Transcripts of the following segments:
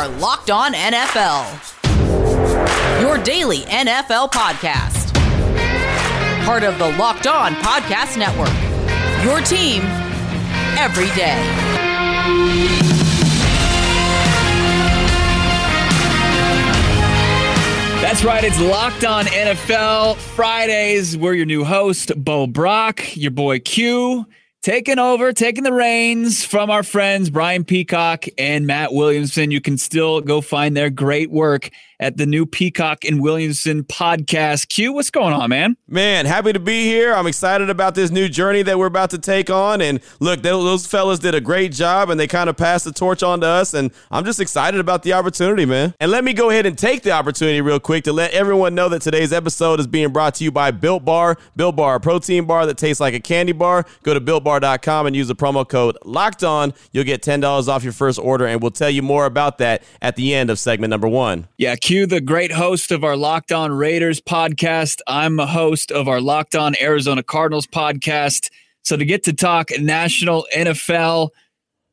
are Locked On NFL, your daily NFL podcast. Part of the Locked On Podcast Network, your team every day. That's right. It's Locked On NFL Fridays. We're your new host, Bo Brock, your boy Q, taking over, taking the reins from our friends Brian Peacock and Matt Williamson. You can still go find their great work at the new Peacock and Williamson podcast. Q, what's going on, man? Man, happy to be here. I'm excited about this new journey that we're about to take on. And look, those fellas did a great job and they kind of passed the torch on to us. And I'm just excited about the opportunity, man. And let me go ahead and take the opportunity real quick to let everyone know that today's episode is being brought to you by Built Bar. Built Bar, a protein bar that tastes like a candy bar. Go to builtbar.com and use the promo code locked on. You'll get $10 off your first order. And we'll tell you more about that at the end of segment number one. Yeah, Q, the great host of our Locked On Raiders podcast. I'm a host of our Locked On Arizona Cardinals podcast. So to get to talk national NFL,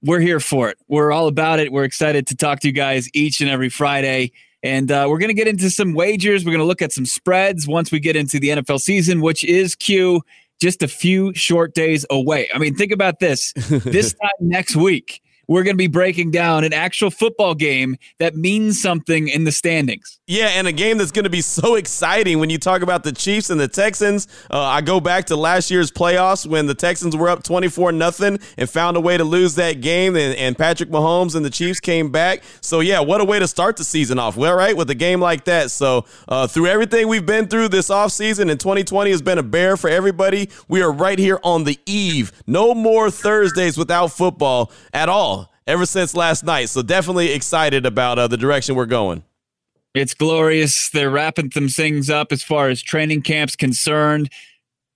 we're here for it. We're all about it. We're excited to talk to you guys each and every Friday. And uh, we're going to get into some wagers. We're going to look at some spreads once we get into the NFL season, which is Q just a few short days away. I mean, think about this. this time next week, we're going to be breaking down an actual football game that means something in the standings. Yeah, and a game that's going to be so exciting when you talk about the Chiefs and the Texans. Uh, I go back to last year's playoffs when the Texans were up 24 nothing and found a way to lose that game, and, and Patrick Mahomes and the Chiefs came back. So, yeah, what a way to start the season off, well, right, with a game like that. So, uh, through everything we've been through this offseason, and 2020 has been a bear for everybody, we are right here on the eve. No more Thursdays without football at all ever since last night. So definitely excited about uh, the direction we're going. It's glorious. They're wrapping some things up as far as training camps concerned.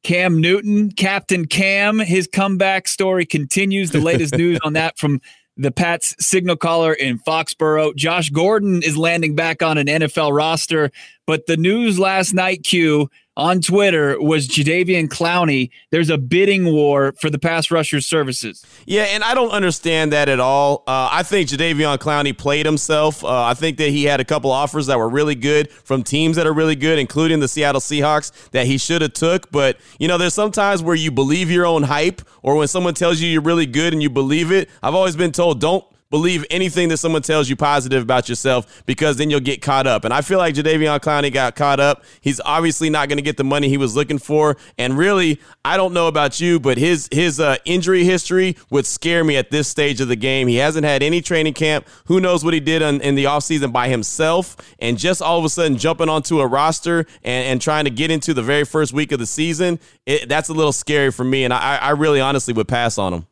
Cam Newton, Captain Cam, his comeback story continues. The latest news on that from the Pats signal caller in Foxborough. Josh Gordon is landing back on an NFL roster, but the news last night, Q, on Twitter was Jadeveon Clowney. There's a bidding war for the pass rusher services. Yeah, and I don't understand that at all. Uh, I think Jadeveon Clowney played himself. Uh, I think that he had a couple offers that were really good from teams that are really good, including the Seattle Seahawks that he should have took. But you know, there's sometimes where you believe your own hype, or when someone tells you you're really good and you believe it. I've always been told don't believe anything that someone tells you positive about yourself because then you'll get caught up. And I feel like Jadeveon Clowney got caught up. He's obviously not going to get the money he was looking for. And really, I don't know about you, but his his uh, injury history would scare me at this stage of the game. He hasn't had any training camp. Who knows what he did in the offseason by himself? And just all of a sudden jumping onto a roster and, and trying to get into the very first week of the season, it, that's a little scary for me. And I, I really honestly would pass on him.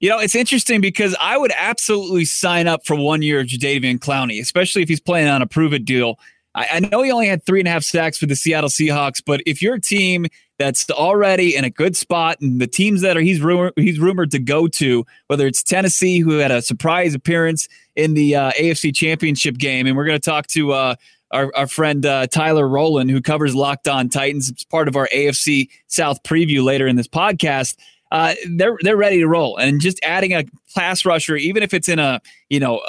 You know, it's interesting because I would absolutely sign up for one year of Jadeveon Clowney, especially if he's playing on a prove it deal. I, I, know he only had three and a half sacks for the Seattle Seahawks, but if you're a team that's already in a good spot and the teams that are he's rumor, he's rumored to go to, whether it's Tennessee, who had a surprise appearance in the uh, AFC Championship game, and we're going to talk to uh, our, our friend uh, Tyler Rowland, who covers Locked On Titans. It's part of our AFC South preview later in this podcast uh, they're they're ready to roll. And just adding a pass rusher, even if it's in a you know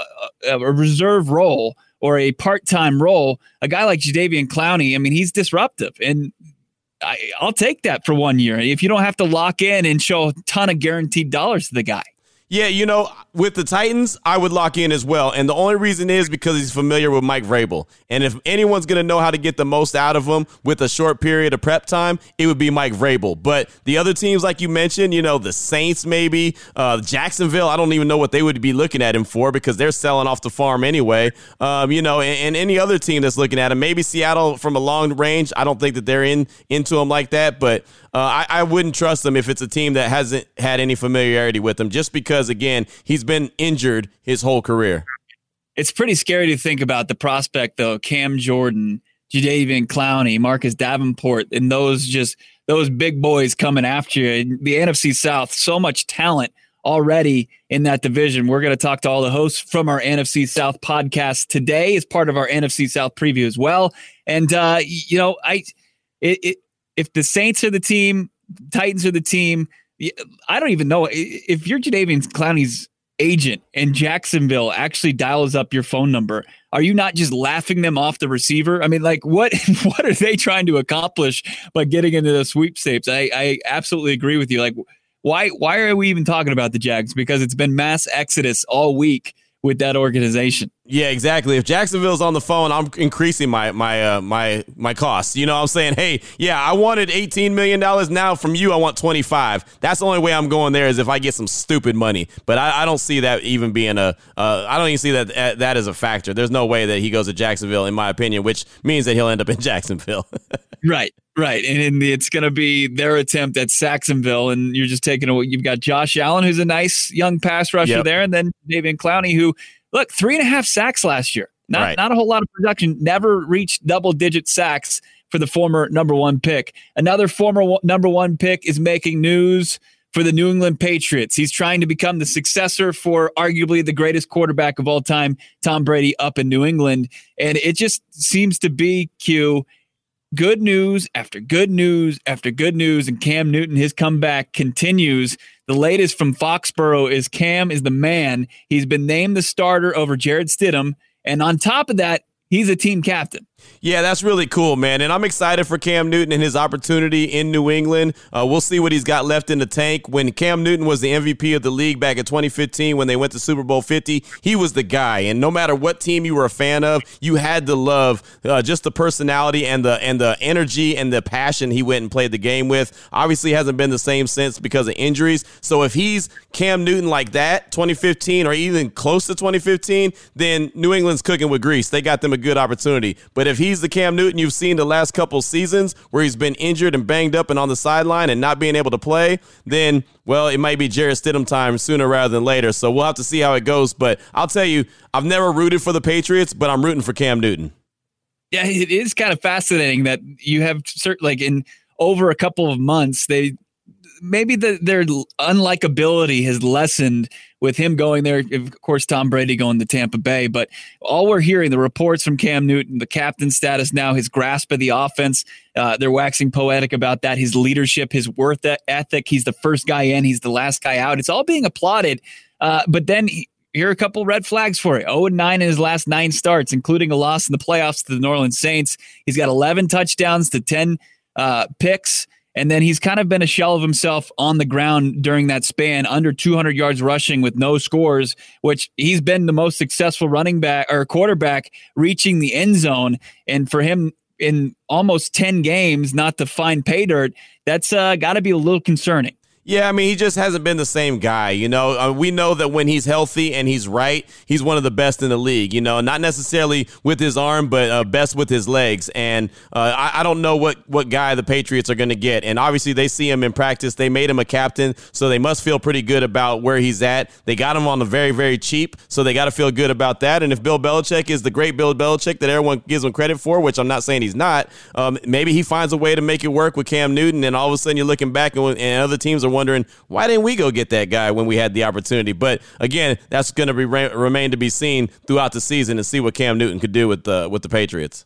a, a reserve role or a part time role, a guy like Jadeveon Clowney, I mean, he's disruptive, and I, I'll take that for one year if you don't have to lock in and show a ton of guaranteed dollars to the guy. Yeah, you know, with the Titans, I would lock in as well. And the only reason is because he's familiar with Mike Vrabel. And if anyone's going to know how to get the most out of him with a short period of prep time, it would be Mike Vrabel. But the other teams, like you mentioned, you know, the Saints maybe, uh, Jacksonville, I don't even know what they would be looking at him for because they're selling off the farm anyway. Um, you know, and, and, any other team that's looking at him, maybe Seattle from a long range. I don't think that they're in into him like that. But uh, I, I wouldn't trust them if it's a team that hasn't had any familiarity with him, just because again he's been injured his whole career. It's pretty scary to think about the prospect though. Cam Jordan, Jadeveon Clowney, Marcus Davenport, and those just those big boys coming after you. The NFC South, so much talent already in that division. We're going to talk to all the hosts from our NFC South podcast today as part of our NFC South preview as well. And uh, you know, I it, it if the Saints are the team, Titans are the team. I don't even know if you're Jadeveon Clowney's agent in Jacksonville actually dials up your phone number, are you not just laughing them off the receiver? I mean, like what what are they trying to accomplish by getting into the sweepstakes? I, I absolutely agree with you. Like why why are we even talking about the Jags? Because it's been mass exodus all week with that organization. Yeah, exactly. If Jacksonville's on the phone, I'm increasing my my uh, my my costs. You know, I'm saying, hey, yeah, I wanted 18 million dollars. Now from you, I want 25. That's the only way I'm going there is if I get some stupid money. But I, I don't see that even being a. Uh, I don't even see that uh, that as a factor. There's no way that he goes to Jacksonville, in my opinion, which means that he'll end up in Jacksonville. right. Right, and it's going to be their attempt at Sacksonville, and you're just taking away. You've got Josh Allen, who's a nice young pass rusher yep. there, and then David Clowney, who look three and a half sacks last year. Not right. not a whole lot of production. Never reached double digit sacks for the former number one pick. Another former number one pick is making news for the New England Patriots. He's trying to become the successor for arguably the greatest quarterback of all time, Tom Brady, up in New England, and it just seems to be Q good news after good news after good news, and Cam Newton, his comeback continues. The latest from Foxborough is Cam is the man. He's been named the starter over Jarrett Stidham. And on top of that, he's a team captain. Yeah, that's really cool, man. And I'm excited for Cam Newton and his opportunity in New England. Uh, we'll see what he's got left in the tank. When Cam Newton was the MVP of the league back in 2015 when they went to Super Bowl 50, he was the guy. And no matter what team you were a fan of, you had to love uh, just the personality and the and the energy and the passion he went and played the game with. Obviously, hasn't been the same since because of injuries. So if he's Cam Newton like that, 2015 or even close to 2015, then New England's cooking with grease. They got them a good opportunity. But if he's the Cam Newton you've seen the last couple seasons where he's been injured and banged up and on the sideline and not being able to play, then, well, it might be Jarrett Stidham time sooner rather than later. So we'll have to see how it goes. But I'll tell you, I've never rooted for the Patriots, but I'm rooting for Cam Newton. Yeah, it is kind of fascinating that you have certain, like, in over a couple of months, they maybe the, their unlikability has lessened with him going there. Of course, Tom Brady going to Tampa Bay. But all we're hearing, the reports from Cam Newton, the captain status now, his grasp of the offense, uh, they're waxing poetic about that. His leadership, his worth ethic. He's the first guy in, he's the last guy out. It's all being applauded. Uh, but then he, here are a couple red flags for you. 0 9 in his last nine starts, including a loss in the playoffs to the New Orleans Saints. He's got 11 touchdowns to 10 uh, picks. And then he's kind of been a shell of himself on the ground during that span, under 200 yards rushing with no scores, which he's been the most successful running back or quarterback reaching the end zone. And for him in almost 10 games not to find pay dirt, that's uh, got to be a little concerning. Yeah, I mean, he just hasn't been the same guy. You know, uh, we know that when he's healthy and he's right, he's one of the best in the league. You know, not necessarily with his arm, but uh, best with his legs. And uh, I, I, don't know what what guy the Patriots are going to get. And obviously, they see him in practice. They made him a captain, so they must feel pretty good about where he's at. They got him on the very very cheap, so they got to feel good about that. And if Bill Belichick is the great Bill Belichick that everyone gives him credit for, which I'm not saying he's not, um, maybe he finds a way to make it work with Cam Newton. And all of a sudden, you're looking back and, and other teams are wondering why didn't we go get that guy when we had the opportunity? But again, that's going to be remain to be seen throughout the season and see what Cam Newton could do with the with the Patriots.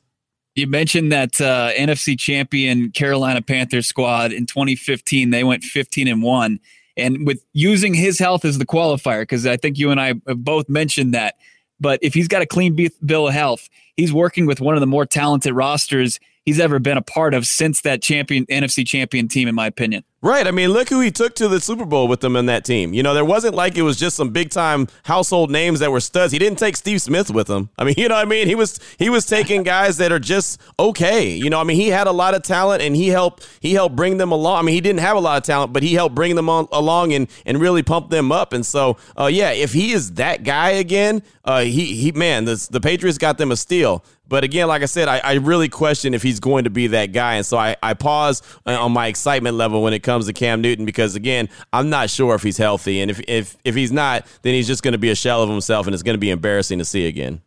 You mentioned that uh, NFC champion Carolina Panthers squad in 2015. They went 15 and one, and with using his health as the qualifier, because I think you and I have both mentioned that. But if he's got a clean bill of health, he's working with one of the more talented rosters he's ever been a part of since that champion NFC champion team, in my opinion. Right. I mean, look who he took to the Super Bowl with them in that team. You know, there wasn't like it was just some big time household names that were studs. He didn't take Steve Smith with him. I mean, you know what I mean? He was he was taking guys that are just okay. You know, I mean, he had a lot of talent and he helped he helped bring them along. I mean, he didn't have a lot of talent, but he helped bring them on, along and and really pump them up. And so, uh, yeah, if he is that guy again, uh, he he man, the the Patriots got them a steal. But again, like I said, I, I, really question if he's going to be that guy. And so I, I pause uh, on my excitement level when it comes to Cam Newton because, again, I'm not sure if he's healthy. And if, if, if he's not, then he's just going to be a shell of himself and it's going to be embarrassing to see again.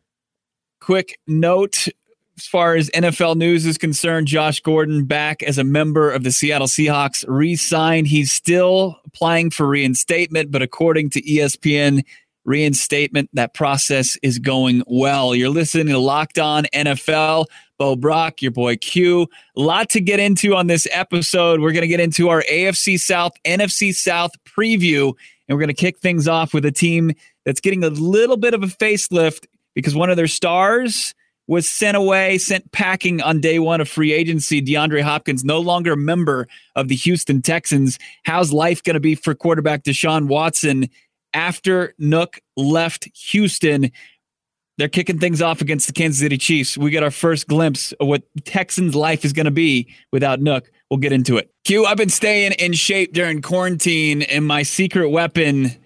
Quick note as far as NFL news is concerned, Josh Gordon back as a member of the Seattle Seahawks, re signed. He's still applying for reinstatement, but according to ESPN, reinstatement. That process is going well. You're listening to Locked On NFL. Bo Brock, your boy Q. A lot to get into on this episode. We're going to get into our AFC South, NFC South preview, and we're going to kick things off with a team that's getting a little bit of a facelift because one of their stars was sent away, sent packing on day one of free agency. DeAndre Hopkins, no longer a member of the Houston Texans. How's life going to be for quarterback Deshaun Watson after Nuk left Houston? They're kicking things off against the Kansas City Chiefs. We get our first glimpse of what Texans' life is going to be without Nuk. We'll get into it. Q, I've been staying in shape during quarantine, and my secret weapon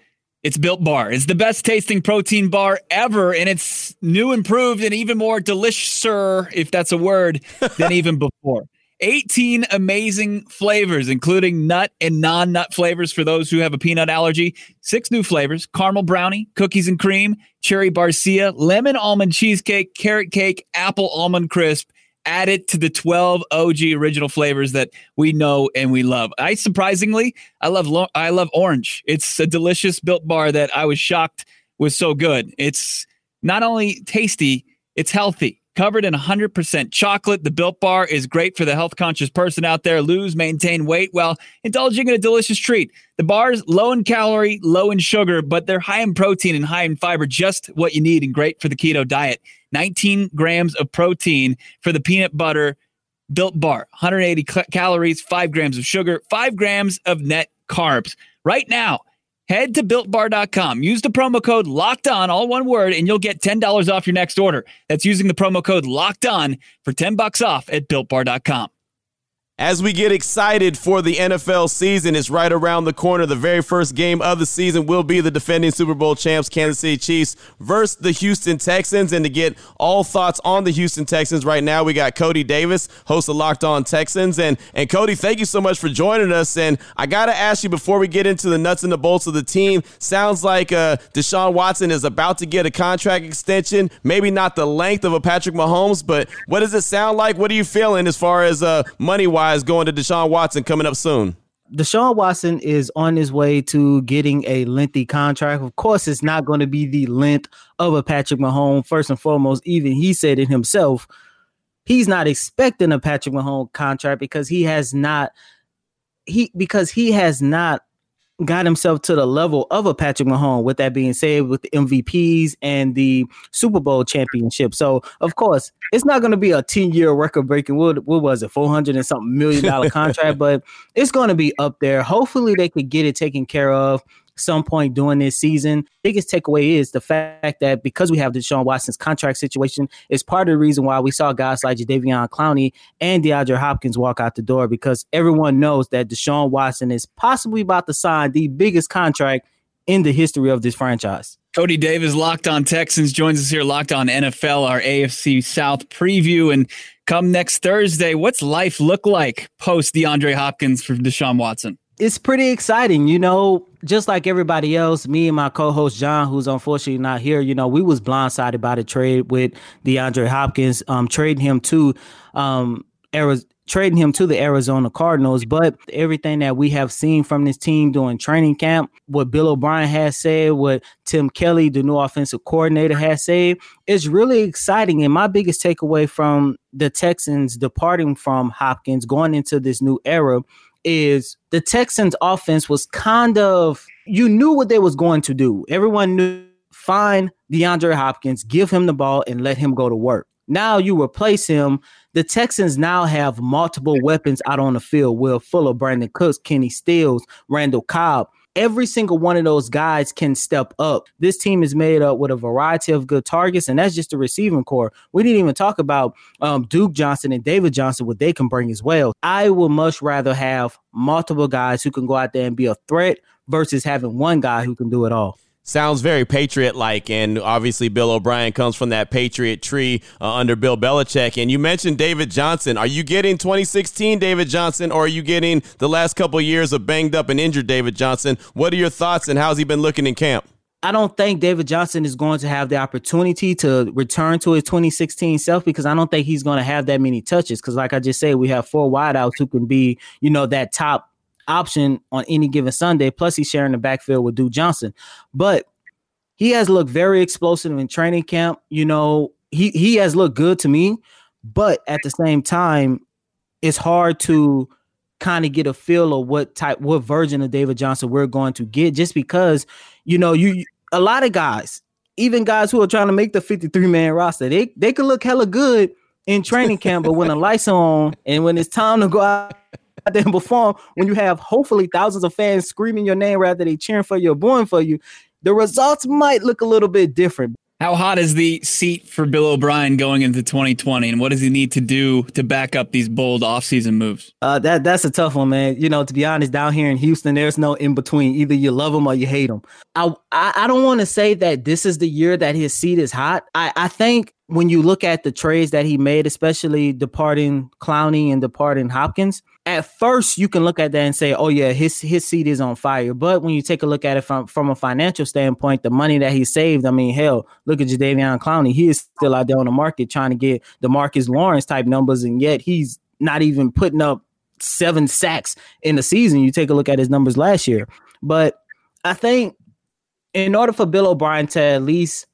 it's Built Bar. It's the best tasting protein bar ever, and it's new, improved, and even more delicious, if that's a word, than even before. 18 amazing flavors, including nut and non nut flavors for those who have a peanut allergy. Six new flavors caramel brownie, cookies and cream, cherry barcia, lemon almond cheesecake, carrot cake, apple almond crisp, add it to the 12 OG original flavors that we know and we love. I surprisingly, I love lo- I love orange. It's a delicious built bar that I was shocked was so good. It's not only tasty, it's healthy. Covered in 100% chocolate, the Built Bar is great for the health conscious person out there. Lose, maintain weight while indulging in a delicious treat. The bars low in calorie, low in sugar, but they're high in protein and high in fiber, just what you need and great for the keto diet. 19 grams of protein for the peanut butter built bar, 180 calories, 5 grams of sugar, 5 grams of net carbs. Right now, head to builtbar.com. Use the promo code locked on, all one word, and you'll get $10 off your next order. That's using the promo code locked on for 10 bucks off at builtbar.com. As we get excited for the NFL season, it's right around the corner. The very first game of the season will be the defending Super Bowl champs, Kansas City Chiefs, versus the Houston Texans. And to get all thoughts on the Houston Texans right now, we got Cody Davis, host of Locked On Texans. And, and Cody, thank you so much for joining us. And I got to ask you before we get into the nuts and the bolts of the team, sounds like uh, Deshaun Watson is about to get a contract extension. Maybe not the length of a Patrick Mahomes, but what does it sound like? What are you feeling as far as uh, money wise? Guys going to Deshaun Watson coming up soon? Deshaun Watson is on his way to getting a lengthy contract. Of course, it's not going to be the length of a Patrick Mahomes. First and foremost, even he said it himself. He's not expecting a Patrick Mahomes contract because he has not he because he has not got himself to the level of a Patrick Mahomes. With that being said, with the MVPs and the Super Bowl championship, so of course it's not going to be a ten year record breaking. What, what was it, four hundred and something million dollar contract? but it's going to be up there. Hopefully, they could get it taken care of some point during this season. Biggest takeaway is the fact that because we have Deshaun Watson's contract situation, it's part of the reason why we saw guys like Jadeveon Clowney and DeAndre Hopkins walk out the door because everyone knows that Deshaun Watson is possibly about to sign the biggest contract in the history of this franchise. Cody Davis, Locked On Texans, joins us here, Locked On NFL, our AFC South preview. And come next Thursday, what's life look like post DeAndre Hopkins for Deshaun Watson? It's pretty exciting, you know. Just like everybody else, me and my co-host John, who's unfortunately not here, you know, we was blindsided by the trade with DeAndre Hopkins, um, trading him to um, Arizona, trading him to the Arizona Cardinals. But everything that we have seen from this team during training camp, what Bill O'Brien has said, what Tim Kelly, the new offensive coordinator, has said, is really exciting. And my biggest takeaway from the Texans departing from Hopkins, going into this new era, is the Texans offense was kind of you knew what they was going to do. Everyone knew find DeAndre Hopkins, give him the ball and let him go to work. Now you replace him. The Texans now have multiple weapons out on the field. Will Fuller, Brandin Cooks, Kenny Stills, Randall Cobb every single one of those guys can step up. This team is made up with a variety of good targets, and that's just the receiving corps. We didn't even talk about um, Duke Johnson and David Johnson, what they can bring as well. I would much rather have multiple guys who can go out there and be a threat versus having one guy who can do it all sounds very patriot like and obviously bill o'brien comes from that patriot tree uh, under bill belichick. And you mentioned david johnson. Are you getting 2016 david johnson or are you getting the last couple years of banged up and injured david johnson? What are your thoughts and how's he been looking in camp? I don't think David Johnson is going to have the opportunity to return to his 2016 self because I don't think he's going to have that many touches. Because, like I just said, we have four wideouts who can be, you know, that top option on any given Sunday. Plus, he's sharing the backfield with Duke Johnson. But he has looked very explosive in training camp. You know, he he has looked good to me, but at the same time, it's hard to kind of get a feel of what type, what version of David Johnson we're going to get, just because you know you a lot of guys, even guys who are trying to make the 53 man roster, they they could look hella good in training camp, but when the lights are on and when it's time to go out and perform, when you have hopefully thousands of fans screaming your name rather than cheering for you or booing for you, the results might look a little bit different. How hot is the seat for Bill O'Brien going into 2020, and what does he need to do to back up these bold offseason moves? Uh, that that's a tough one, man. You know, to be honest, down here in Houston, there's no in between. Either you love him or you hate him. I I, I don't want to say that this is the year that his seat is hot. I I think when you look at the trades that he made, especially departing Clowney and departing Hopkins, at first you can look at that and say, "Oh yeah, his his seat is on fire." But when you take a look at it from from a financial standpoint, the money that he saved, I mean, hell, look at Jadeveon Clowney. He is still out there on the market trying to get the Marcus Lawrence type numbers, and yet he's not even putting up seven sacks in the season. You take a look at his numbers last year, but I think in order for Bill O'Brien to at least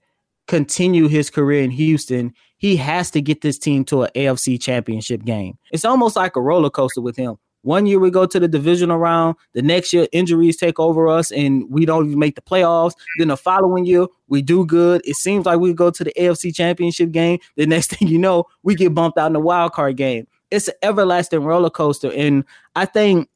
continue his career in Houston, he has to get this team to an AFC championship game. It's almost like a roller coaster with him. One year we go to the divisional round, the next year injuries take over us and we don't even make the playoffs. Then the following year we do good. It seems like we go to the AFC championship game. The next thing you know, we get bumped out in the wild card game. It's an everlasting roller coaster. And I think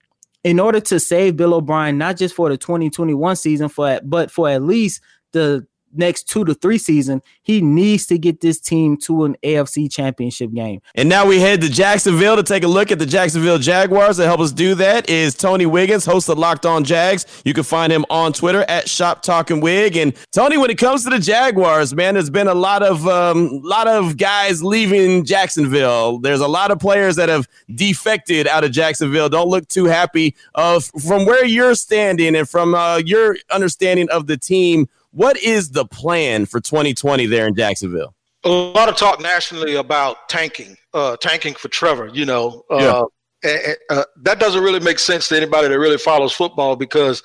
in order to save Bill O'Brien, not just for the 2021 season, for but for at least the next two to three season, he needs to get this team to an AFC championship game. And now we head to Jacksonville to take a look at the Jacksonville Jaguars. To help us do that is Tony Wiggins, host of Locked On Jags. You can find him on Twitter at Shop Talking Wig. And Tony, when it comes to the Jaguars, man, there's been a lot of um, lot of guys leaving Jacksonville. There's a lot of players that have defected out of Jacksonville. Don't look too happy. Of from where you're standing and from uh, your understanding of the team what is the plan for 2020 there in Jacksonville? A lot of talk nationally about tanking, uh, tanking for Trevor. You know, uh, yeah. uh, that doesn't really make sense to anybody that really follows football because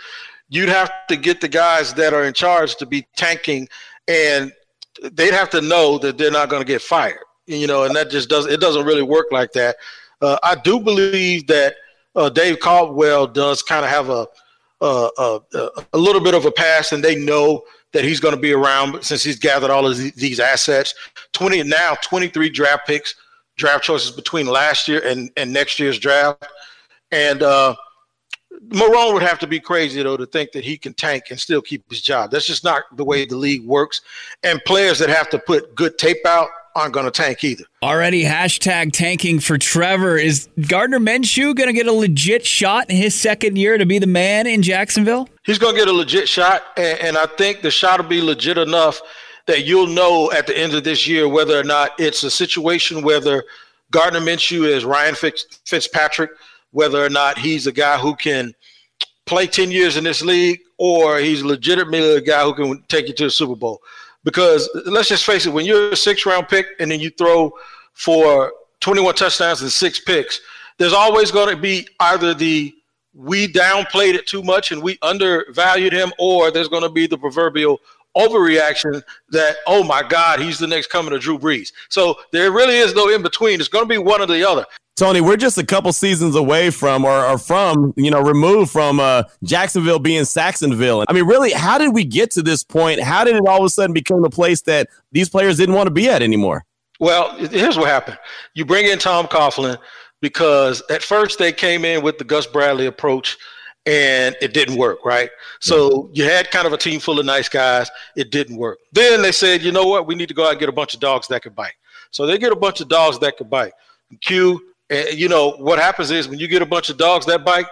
you'd have to get the guys that are in charge to be tanking, and they'd have to know that they're not going to get fired. You know, and that just doesn't it doesn't really work like that. Uh, I do believe that uh, Dave Caldwell does kind of have a, a, a a little bit of a pass, and they know that he's going to be around since he's gathered all of these assets. 20 now 23 draft picks, draft choices between last year and, and next year's draft. And uh, Marrone would have to be crazy though to think that he can tank and still keep his job. That's just not the way the league works. And players that have to put good tape out aren't going to tank either. Already hashtag tanking for Trevor. Is Gardner Minshew going to get a legit shot in his second year to be the man in Jacksonville? He's going to get a legit shot, and, and I think the shot will be legit enough that you'll know at the end of this year whether or not it's a situation whether Gardner Minshew is Ryan Fitz, Fitzpatrick, whether or not he's a guy who can play 10 years in this league, or he's legitimately a guy who can take you to the Super Bowl. Because let's just face it, when you're a six round pick and then you throw for 21 touchdowns and six picks, there's always going to be either the we downplayed it too much and we undervalued him, or there's going to be the proverbial overreaction that, oh my God, he's the next coming of Drew Brees. So there really is no in between. It's going to be one or the other. Tony, we're just a couple seasons away from or, or from, you know, removed from uh, Jacksonville being Sacksonville. I mean, really, how did we get to this point? How did it all of a sudden become a place that these players didn't want to be at anymore? Well, here's what happened. You bring in Tom Coughlin because at first they came in with the Gus Bradley approach and it didn't work, right? So you had kind of a team full of nice guys. It didn't work. Then they said, you know what? We need to go out and get a bunch of dogs that can bite. So they get a bunch of dogs that can bite. Q and you know what happens is when you get a bunch of dogs that bite,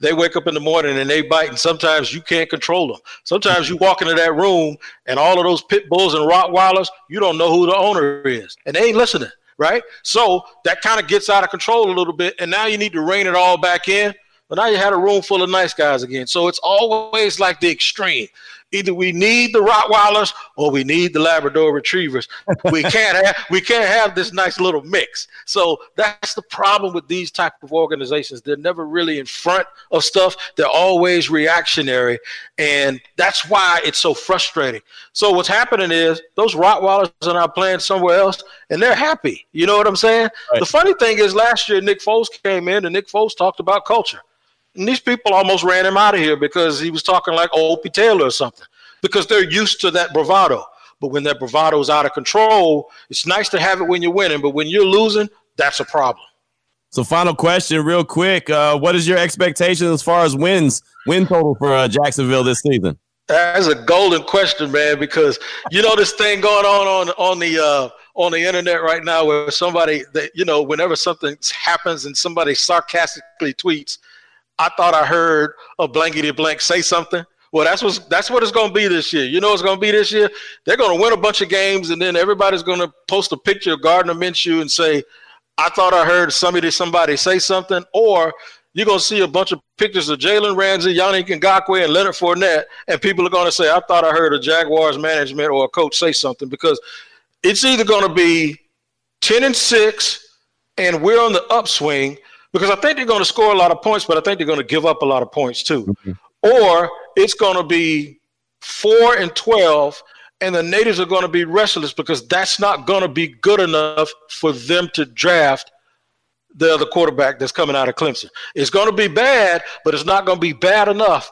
they wake up in the morning and they bite, and sometimes you can't control them. Sometimes you walk into that room and all of those pit bulls and Rottweilers, you don't know who the owner is, and they ain't listening, right? So that kind of gets out of control a little bit, and now you need to rein it all back in. But now you had a room full of nice guys again. So it's always like the extreme. Either we need the Rottweilers or we need the Labrador Retrievers. we can't have we can't have this nice little mix. So that's the problem with these type of organizations. They're never really in front of stuff. They're always reactionary, and that's why it's so frustrating. So what's happening is those Rottweilers are now playing somewhere else, and they're happy. You know what I'm saying? Right. The funny thing is, last year Nick Foles came in, and Nick Foles talked about culture. And these people almost ran him out of here because he was talking like Opie Taylor or something. because they're used to that bravado. But when that bravado is out of control, it's nice to have it when you're winning, but when you're losing, that's a problem. So, final question, real quick: uh, What is your expectation as far as wins, win total for uh, Jacksonville this season? That's a golden question, man, because you know this thing going on on on the uh, on the internet right now, where somebody that you know, whenever something happens and somebody sarcastically tweets, "I thought I heard a blankety blank say something." Well, that's what that's what it's going to be this year. You know, it's going to be this year. They're going to win a bunch of games, and then everybody's going to post a picture of Gardner Minshew and say, "I thought I heard somebody somebody say something," or you're going to see a bunch of pictures of Jalen Ramsey, Yannick Ngakoue, and Leonard Fournette, and people are going to say, I thought I heard a Jaguars management or a coach say something because it's either going to be 10 and 6 and we're on the upswing because I think they're going to score a lot of points, but I think they're going to give up a lot of points too. Mm-hmm. Or it's going to be 4 and 12 and the natives are going to be restless because that's not going to be good enough for them to draft the other quarterback that's coming out of Clemson. It's going to be bad, but it's not going to be bad enough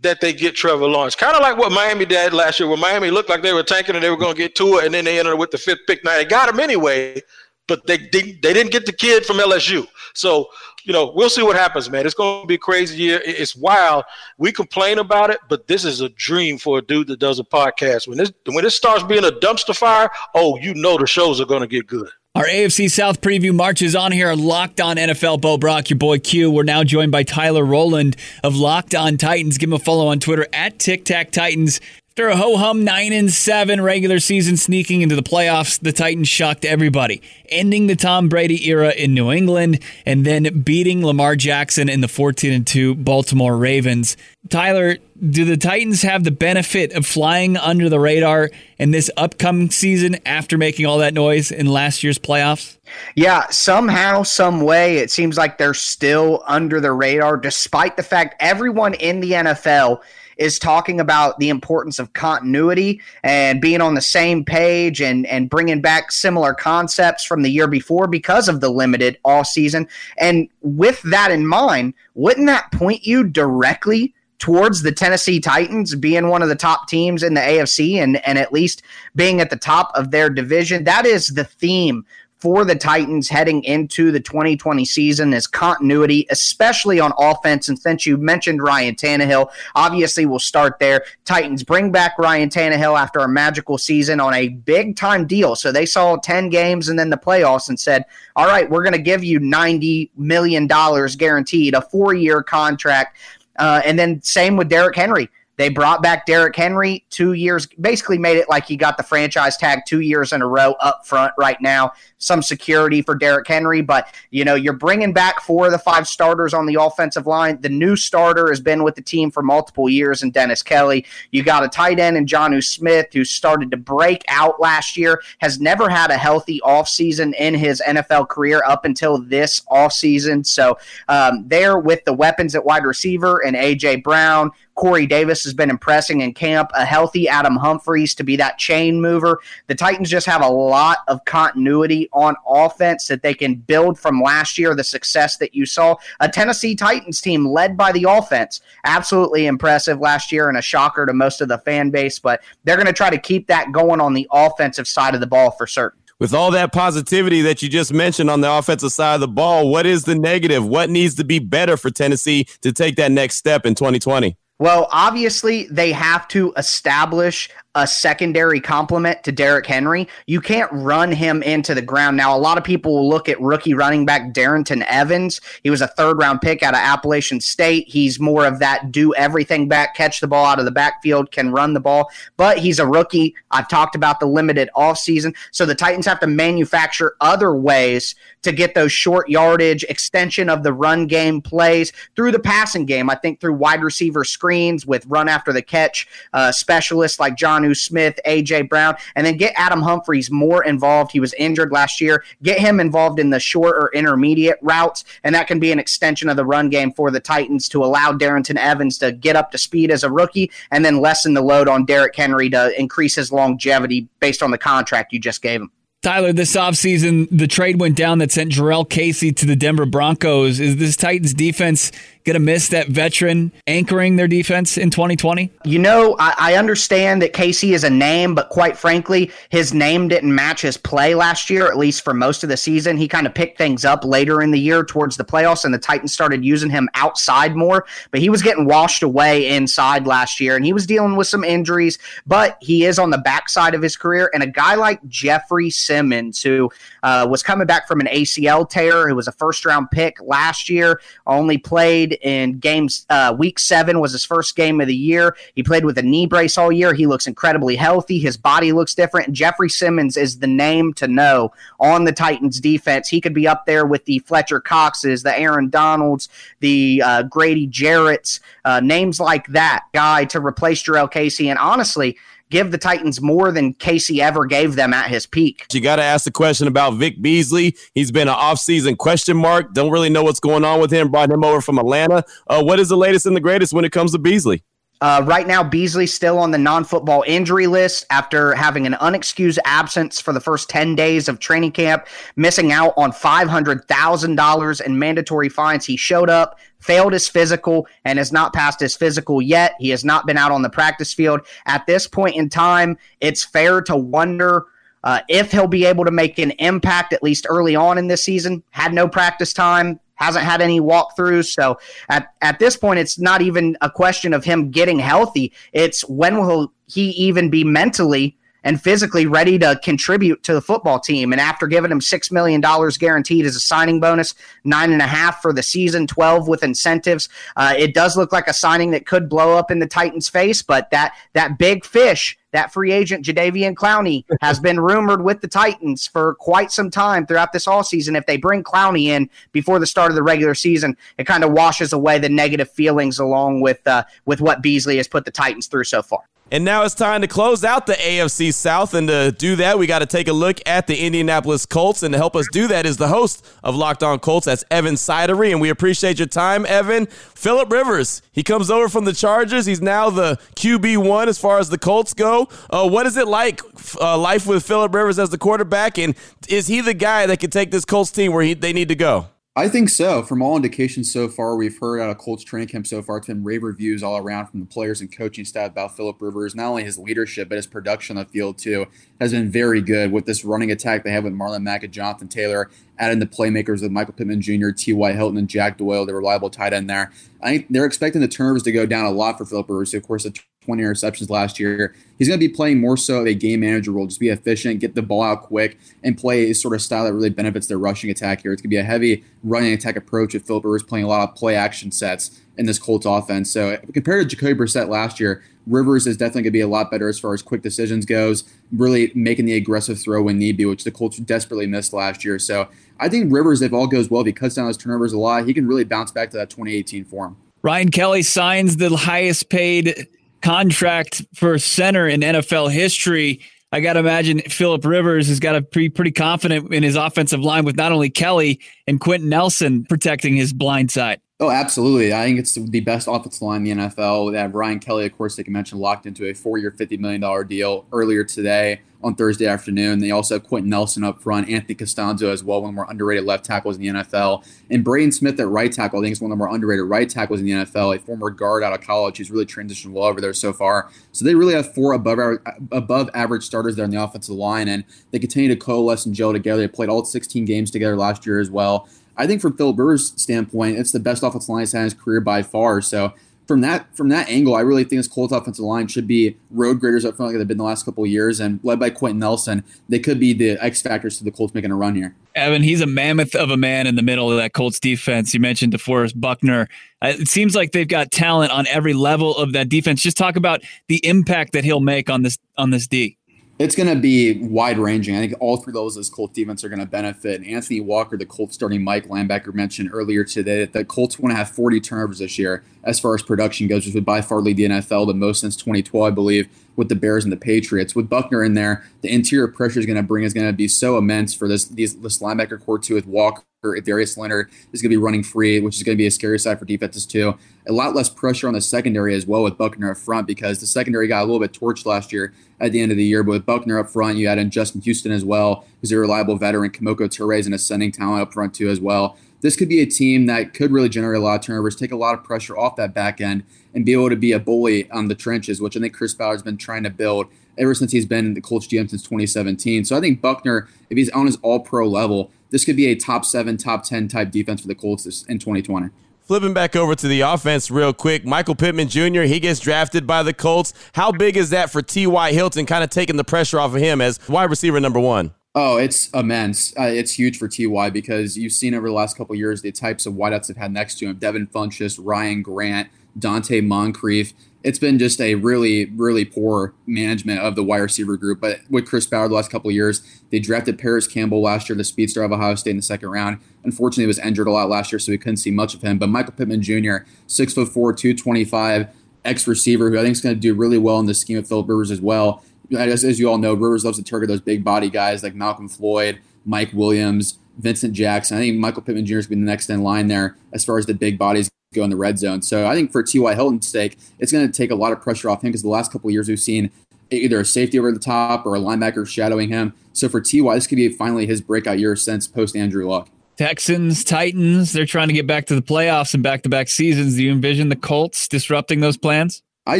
that they get Trevor Lawrence. Kind of like what Miami did last year, where Miami looked like they were tanking and they were going to get to it, and then they ended up with the fifth pick. Now they got him anyway, but they didn't. They didn't get the kid from LSU. So you know, we'll see what happens, man. It's going to be a crazy year. It's wild. We complain about it, but this is a dream for a dude that does a podcast. When this when this starts being a dumpster fire, oh, you know the shows are going to get good. Our AFC South preview marches on here. Locked on NFL. Bo Brock, your boy Q. We're now joined by Tyler Rowland of Locked On Titans. Give him a follow on Twitter at Tic Tac Titans. After a ho hum 9 and 7 regular season sneaking into the playoffs, the Titans shocked everybody, ending the Tom Brady era in New England and then beating Lamar Jackson in the 14 and 2 Baltimore Ravens. Tyler, do the Titans have the benefit of flying under the radar in this upcoming season after making all that noise in last year's playoffs? Yeah, somehow, some way, it seems like they're still under the radar, despite the fact everyone in the NFL is talking about the importance of continuity and being on the same page and and bringing back similar concepts from the year before because of the limited all season. And with that in mind, wouldn't that point you directly towards the Tennessee Titans being one of the top teams in the AFC and and at least being at the top of their division? That is the theme for the Titans heading into the 2020 season is continuity, especially on offense. And since you mentioned Ryan Tannehill, obviously we'll start there. Titans bring back Ryan Tannehill after a magical season on a big time deal. So they saw 10 games and then the playoffs and said, all right, we're going to give you $90 million guaranteed, a four year contract. Uh, and then same with Derrick Henry. They brought back Derrick Henry two years, basically made it like he got the franchise tag two years in a row up front right now. Some security for Derrick Henry, but you know, you're bringing back four of the five starters on the offensive line. The new starter has been with the team for multiple years and Dennis Kelly. You got a tight end in Jonnu Smith who started to break out last year, has never had a healthy offseason in his NFL career up until this offseason. So um, there with the weapons at wide receiver and AJ Brown, Corey Davis has been impressing in camp. A healthy Adam Humphries to be that chain mover. The Titans just have a lot of continuity on offense that they can build from last year, the success that you saw. A Tennessee Titans team led by the offense. Absolutely impressive last year and a shocker to most of the fan base, but they're going to try to keep that going on the offensive side of the ball for certain with all that positivity that you just mentioned on the offensive side of the ball, what is the negative? What needs to be better for Tennessee to take that next step in 2020? Well, obviously, they have to establish a secondary complement to Derrick Henry. You can't run him into the ground. Now, a lot of people will look at rookie running back Darrynton Evans. He was a third round pick out of Appalachian State. He's more of that do everything back, catch the ball out of the backfield, can run the ball, but he's a rookie. I've talked about the limited offseason. So the Titans have to manufacture other ways to get those short yardage, extension of the run game plays through the passing game. I think through wide receiver screens with run after the catch uh, specialists like Jonnu Smith, AJ Brown, and then get Adam Humphries more involved. He was injured last year. Get him involved in the short or intermediate routes, and that can be an extension of the run game for the Titans to allow Darrynton Evans to get up to speed as a rookie and then lessen the load on Derrick Henry to increase his longevity based on the contract you just gave him. Tyler, this offseason, the trade went down that sent Jurrell Casey to the Denver Broncos. Is this Titans defense going to miss that veteran anchoring their defense in 2020? You know, I, I, understand that Casey is a name, but quite frankly, his name didn't match his play last year, at least for most of the season. He kind of picked things up later in the year towards the playoffs, and the Titans started using him outside more, but he was getting washed away inside last year, and he was dealing with some injuries, but he is on the backside of his career. And a guy like Jeffrey Simmons, who uh, was coming back from an ACL tear, who was a first round pick last year, only played in games. Uh, week seven was his first game of the year. He played with a knee brace all year. He looks incredibly healthy. His body looks different. And Jeffrey Simmons is the name to know on the Titans defense. He could be up there with the Fletcher Coxes, the Aaron Donalds, the uh, Grady Jarrett's, uh, names like that guy to replace Jurrell Casey. And honestly, give the Titans more than Casey ever gave them at his peak. You got to ask the question about Vic Beasley. He's been an offseason question mark. Don't really know what's going on with him. Brought him over from Atlanta. Uh, what is the latest and the greatest when it comes to Beasley? Uh, right now, Beasley's still on the non football injury list after having an unexcused absence for the first 10 days of training camp, missing out on $500,000 in mandatory fines. He showed up, failed his physical, and has not passed his physical yet. He has not been out on the practice field. At this point in time, it's fair to wonder. Uh, if he'll be able to make an impact at least early on in this season, had no practice time, hasn't had any walkthroughs. So at, at this point, it's not even a question of him getting healthy. It's when will he even be mentally and physically ready to contribute to the football team. And after giving him $6 million guaranteed as a signing bonus, nine and a half for the season, 12 with incentives, uh, it does look like a signing that could blow up in the Titans' face. But that, that big fish, that free agent, Jadeveon Clowney, has been rumored with the Titans for quite some time throughout this all season. If they bring Clowney in before the start of the regular season, it kind of washes away the negative feelings along with, uh, with what Beasley has put the Titans through so far. And now it's time to close out the AFC South. And to do that, we got to take a look at the Indianapolis Colts. And to help us do that is the host of Locked On Colts. That's Evan Sidery. And we appreciate your time, Evan. Philip Rivers, he comes over from the Chargers. He's now the QB1 as far as the Colts go. Uh, what is it like, uh, life with Philip Rivers as the quarterback? And is he the guy that can take this Colts team where he, they need to go? I think so. From all indications so far, we've heard out of Colts training camp so far, it's been rave reviews all around from the players and coaching staff about Philip Rivers. Not only his leadership, but his production on the field too has been very good. With this running attack they have with Marlon Mack and Jonathan Taylor, adding the playmakers with Michael Pittman Jr., T.Y. Hilton, and Jack Doyle, the reliable tight end there. I think they're expecting the turnovers to go down a lot for Philip Rivers. Of course, the 20 interceptions last year. He's going to be playing more so of a game manager role, just be efficient, get the ball out quick, and play a sort of style that really benefits their rushing attack here. It's going to be a heavy running attack approach with Philip Rivers playing a lot of play action sets in this Colts offense. So compared to Jacoby Brissett last year, Rivers is definitely going to be a lot better as far as quick decisions goes, really making the aggressive throw when need be, which the Colts desperately missed last year. So I think Rivers, if all goes well, if he cuts down his turnovers a lot, he can really bounce back to that 2018 form. Ryan Kelly signs the highest paid contract for center in NFL history. I got to imagine Philip Rivers has got to be pretty confident in his offensive line with not only Kelly and Quenton Nelson protecting his blind side. Oh, absolutely. I think it's the best offensive line in the NFL. They have Ryan Kelly, of course, they can mention, locked into a four year, $50 million deal earlier today on Thursday afternoon. They also have Quenton Nelson up front, Anthony Castonzo as well, one of the more underrated left tackles in the NFL. And Braden Smith at right tackle, I think is one of the more underrated right tackles in the NFL, a former guard out of college who's really transitioned well over there so far. So they really have four above, above average starters there in the offensive line, and they continue to coalesce and gel together. They played all 16 games together last year as well. I think from Phil Rivers' standpoint, it's the best offensive line he's had in his career by far. So from that from that angle, I really think this Colts offensive line should be road graders up front like they've been the last couple years, and led by Quenton Nelson, they could be the X factors to the Colts making a run here. Evan, he's a mammoth of a man in the middle of that Colts defense. You mentioned DeForest Buckner. Uh, it seems like they've got talent on every level of that defense. Just talk about the impact that he'll make on this on this D. It's going to be wide ranging. I think all three levels of this Colts defense are going to benefit. And Anthony Walker, the Colts starting Mike linebacker, mentioned earlier today that the Colts want to have 40 turnovers this year as far as production goes, which would by far lead the NFL the most since 2012, I believe, with the Bears and the Patriots. With Buckner in there, the interior pressure is going to bring is going to be so immense for this these, this linebacker corps too with Walker Darius Leonard is going to be running free, which is going to be a scary side for defenses too. A lot less pressure on the secondary as well with Buckner up front because the secondary got a little bit torched last year at the end of the year. But with Buckner up front, you add in Justin Houston as well, who's a reliable veteran. Kemoko Turay, is an ascending talent up front too as well. This could be a team that could really generate a lot of turnovers, take a lot of pressure off that back end, and be able to be a bully on the trenches, which I think Chris Ballard's been trying to build ever since he's been the Colts GM since 2017. So I think Buckner, if he's on his all pro level, this could be a top seven, top 10 type defense for the Colts in 2020. Flipping back over to the offense real quick, Michael Pittman Jr., he gets drafted by the Colts. How big is that for T.Y. Hilton, kind of taking the pressure off of him as wide receiver number one? Oh, it's immense. Uh, it's huge for Ty because you've seen over the last couple years the types of wideouts they've had next to him: Devin Funchess, Ryan Grant, Donte Moncrief it's been just a really, really poor management of the wide receiver group. But with Chris Ballard the last couple years, they drafted Parris Campbell last year, the speedster of Ohio State in the second round. Unfortunately, he was injured a lot last year, so we couldn't see much of him. But Michael Pittman Jr., six foot four, 225, X receiver, who I think is going to do really well in the scheme of Philip Rivers as well. As, as you all know, Rivers loves to target those big body guys like Malcom Floyd, Mike Williams, Vincent Jackson. I think Michael Pittman Jr. is going to be the next in line there as far as the big bodies go in the red zone. So I think for T.Y. Hilton's sake, it's going to take a lot of pressure off him because the last couple years we've seen either a safety over the top or a linebacker shadowing him. So for T.Y., this could be finally his breakout year since post Andrew Luck. Texans, Titans, they're trying to get back to the playoffs and back to back seasons. Do you envision the Colts disrupting those plans? I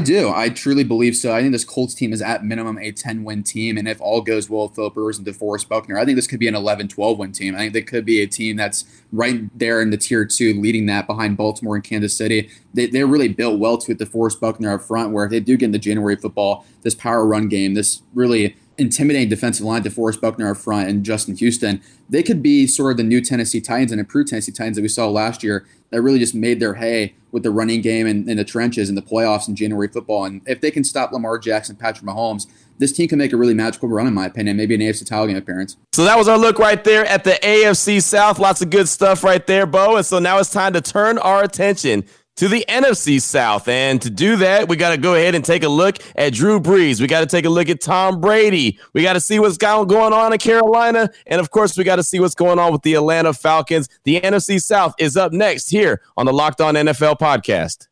do. I truly believe so. I think this Colts team is at minimum a 10 win team. And if all goes well with Philip Rivers and DeForest Buckner, I think this could be an 11 12 win team. I think they could be a team that's right there in the tier two, leading that behind Baltimore and Kansas City. They, they're really built well to it, DeForest Buckner up front, where if they do get into January football, this power run game, this really intimidating defensive line DeForest Buckner up front and Justin Houston, they could be sort of the new Tennessee Titans and improved Tennessee Titans that we saw last year that really just made their hay with the running game and in the trenches and the playoffs in January football. And if they can stop Lamar Jackson, Patrick Mahomes, this team can make a really magical run, in my opinion. Maybe an AFC title game appearance. So that was our look right there at the AFC South. Lots of good stuff right there, Bo. And so now it's time to turn our attention to the NFC South. And to do that, we got to go ahead and take a look at Drew Brees. We got to take a look at Tom Brady. We got to see what's going on in Carolina. And of course, we got to see what's going on with the Atlanta Falcons. The NFC South is up next here on the Locked On NFL podcast.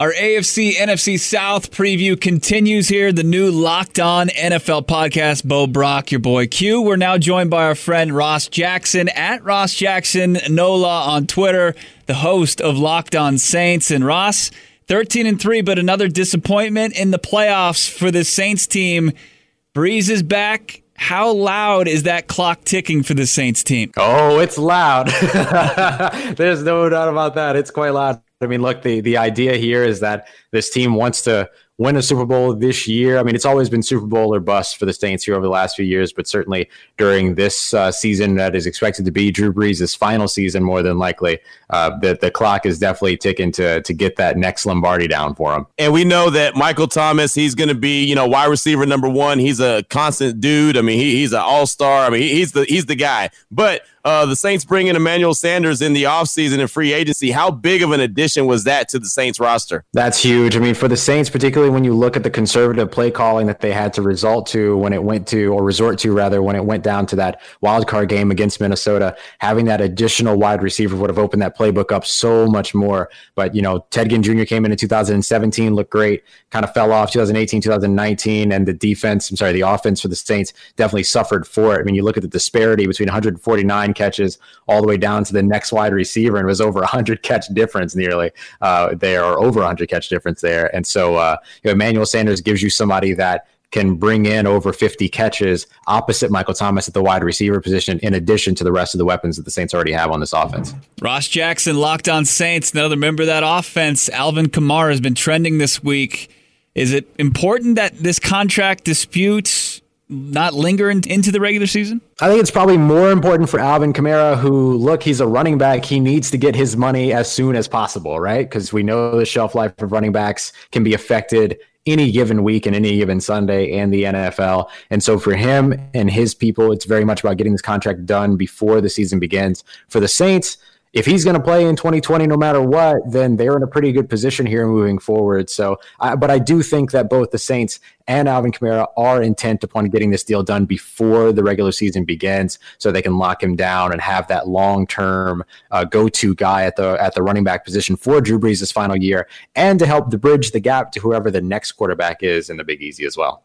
Our AFC NFC South preview continues here. The new Locked On NFL podcast. Bo Brock, your boy Q. We're now joined by our friend Ross Jackson at Ross Jackson Nola on Twitter, the host of Locked On Saints. And Ross, 13 and 3, but another disappointment in the playoffs for the Saints team. Brees is back. How loud is that clock ticking for the Saints team? Oh, it's loud. There's no doubt about that. It's quite loud. I mean, look, the, the idea here is that this team wants to win a Super Bowl this year. I mean, it's always been Super Bowl or bust for the Saints here over the last few years, but certainly during this uh, season that is expected to be Drew Brees' final season, more than likely, uh, the, the clock is definitely ticking to, to get that next Lombardi down for him. And we know that Michael Thomas, he's going to be, you know, wide receiver number one. He's a constant dude. I mean, he, he's an all star. I mean, he, he's the he's the guy. But uh, the Saints bringing Emmanuel Sanders in the offseason and free agency. How big of an addition was that to the Saints roster? That's huge. I mean, for the Saints, particularly when you look at the conservative play calling that they had to result to when it went to, or resort to rather, when it went down to that wild card game against Minnesota, having that additional wide receiver would have opened that playbook up so much more. But, you know, Ted Ginn Jr. came in in 2017, looked great, kind of fell off 2018, 2019, and the defense, I'm sorry, the offense for the Saints definitely suffered for it. I mean, you look at the disparity between 149 catches all the way down to the next wide receiver, and was over 100 catch difference nearly uh, there, or over 100 catch difference there. And so, uh, you know, Emmanuel Sanders gives you somebody that can bring in over 50 catches opposite Michael Thomas at the wide receiver position, in addition to the rest of the weapons that the Saints already have on this offense. Ross Jackson, locked on Saints, another member of that offense. Alvin Kamara has been trending this week. Is it important that this contract dispute not linger in, into the regular season? I think it's probably more important for Alvin Kamara, who, look, he's a running back. He needs to get his money as soon as possible, right? Because we know the shelf life of running backs can be affected any given week and any given Sunday and the NFL. And so for him and his people, it's very much about getting this contract done before the season begins. For the Saints, if he's going to play in 2020 no matter what, then they're in a pretty good position here moving forward. So, I, but I do think that both the Saints and Alvin Kamara are intent upon getting this deal done before the regular season begins, so they can lock him down and have that long term uh, go to guy at the at the running back position for Drew Brees' final year, and to help bridge the gap to whoever the next quarterback is in the Big Easy as well.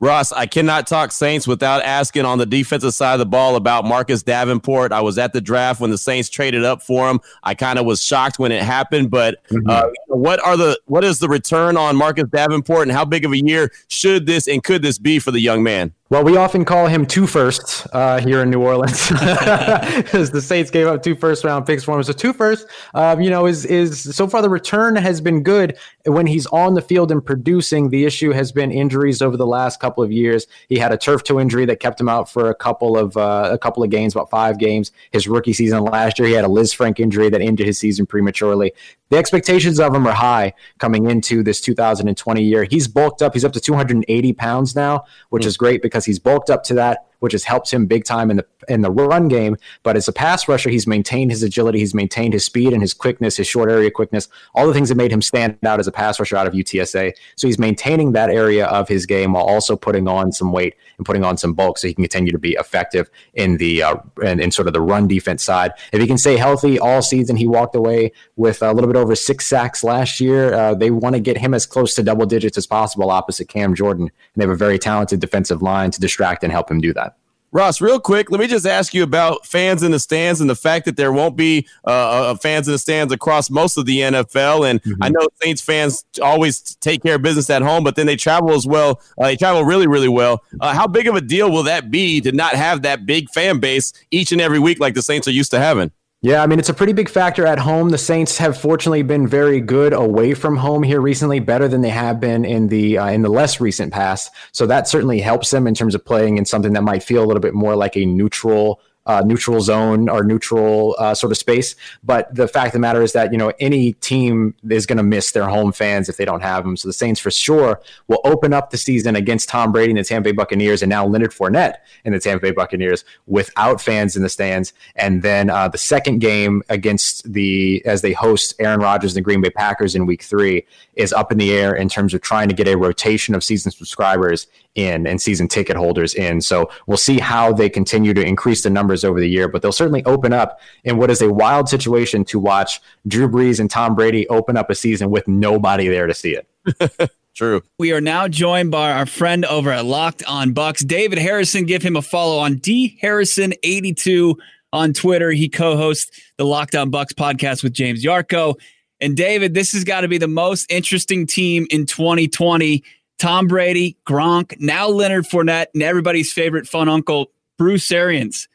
Ross, I cannot talk Saints without asking on the defensive side of the ball about Marcus Davenport. I was at the draft when the Saints traded up for him. I kind of was shocked when it happened, but mm-hmm. uh, what are the what is the return on Marcus Davenport, and how big of a year should this and could this be for the young man? Well, we often call him two firsts uh, here in New Orleans because the Saints gave up two first round picks for him. So two first, um, you know, is is so far the return has been good when he's on the field and producing. The issue has been injuries over the last couple of years. He had a turf toe injury that kept him out for a couple of uh, a couple of games, about five games. His rookie season last year, he had a Lisfranc injury that ended his season prematurely the expectations of him are high coming into this 2020 year. He's bulked up. He's up to 280 pounds now, which mm. is great because he's bulked up to that which has helped him big time in the in the run game. But as a pass rusher, he's maintained his agility, he's maintained his speed and his quickness, his short area quickness, all the things that made him stand out as a pass rusher out of UTSA. So he's maintaining that area of his game while also putting on some weight and putting on some bulk, so he can continue to be effective in the uh, in, in sort of the run defense side. If he can stay healthy all season, he walked away with a little bit over six sacks last year. Uh, they want to get him as close to double digits as possible opposite Cam Jordan, and they have a very talented defensive line to distract and help him do that. Ross, real quick, let me just ask you about fans in the stands and the fact that there won't be uh, uh fans in the stands across most of the NFL. And mm-hmm. I know Saints fans always take care of business at home, but then they travel as well. Uh, they travel really, really well. Uh, how big of a deal will that be to not have that big fan base each and every week like the Saints are used to having? Yeah, I mean it's a pretty big factor at home. The Saints have fortunately been very good away from home here recently, better than they have been in the uh, in the less recent past. So that certainly helps them in terms of playing in something that might feel a little bit more like a neutral uh, neutral zone or neutral uh, sort of space. But the fact of the matter is that you know any team is going to miss their home fans if they don't have them. So the Saints for sure will open up the season against Tom Brady and the Tampa Bay Buccaneers, and now Leonard Fournette and the Tampa Bay Buccaneers without fans in the stands. And then uh, the second game against the as they host Aaron Rodgers and the Green Bay Packers in Week Three is up in the air in terms of trying to get a rotation of season subscribers in and season ticket holders in. So we'll see how they continue to increase the numbers over the year, but they'll certainly open up in what is a wild situation to watch Drew Brees and Tom Brady open up a season with nobody there to see it. True. We are now joined by our friend over at Locked On Bucs, David Harrison. Give him a follow on D Harrison82 on Twitter. He co-hosts the Locked On Bucs podcast with James Yarcho. And David, this has got to be the most interesting team in 2020 Tom Brady, Gronk, now Leonard Fournette, and everybody's favorite fun uncle, Bruce Arians.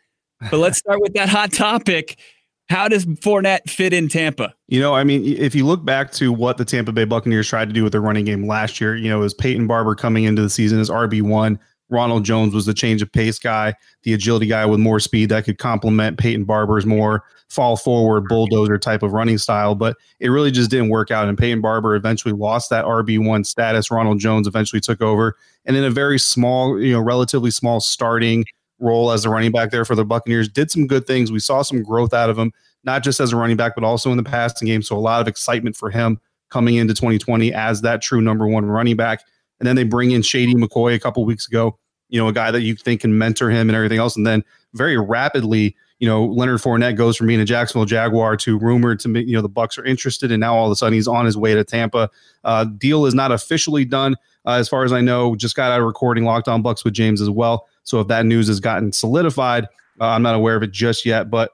But let's start with that hot topic. How does Fournette fit in Tampa? You know, I mean, if you look back to what the Tampa Bay Buccaneers tried to do with their running game last year, you know, as Peyton Barber coming into the season as RB1, Ronald Jones was the change of pace guy, the agility guy with more speed that could complement Peyton Barber's more fall forward bulldozer type of running style. But it really just didn't work out. And Peyton Barber eventually lost that RB1 status. Ronald Jones eventually took over. And in a very small, you know, relatively small starting role as a running back there for the Buccaneers, did some good things. We saw some growth out of him, not just as a running back, but also in the passing game. So a lot of excitement for him coming into 2020 as that true number one running back. And then they bring in Shady McCoy a couple weeks ago, you know, a guy that you think can mentor him and everything else. And then very rapidly, you know, Leonard Fournette goes from being a Jacksonville Jaguar to rumored to, you know, the Bucs are interested, and now all of a sudden he's on his way to Tampa. Uh, deal is not officially done, uh, as far as I know. Just got out of recording Locked On Bucs with James as well. So if that news has gotten solidified, uh, I'm not aware of it just yet, but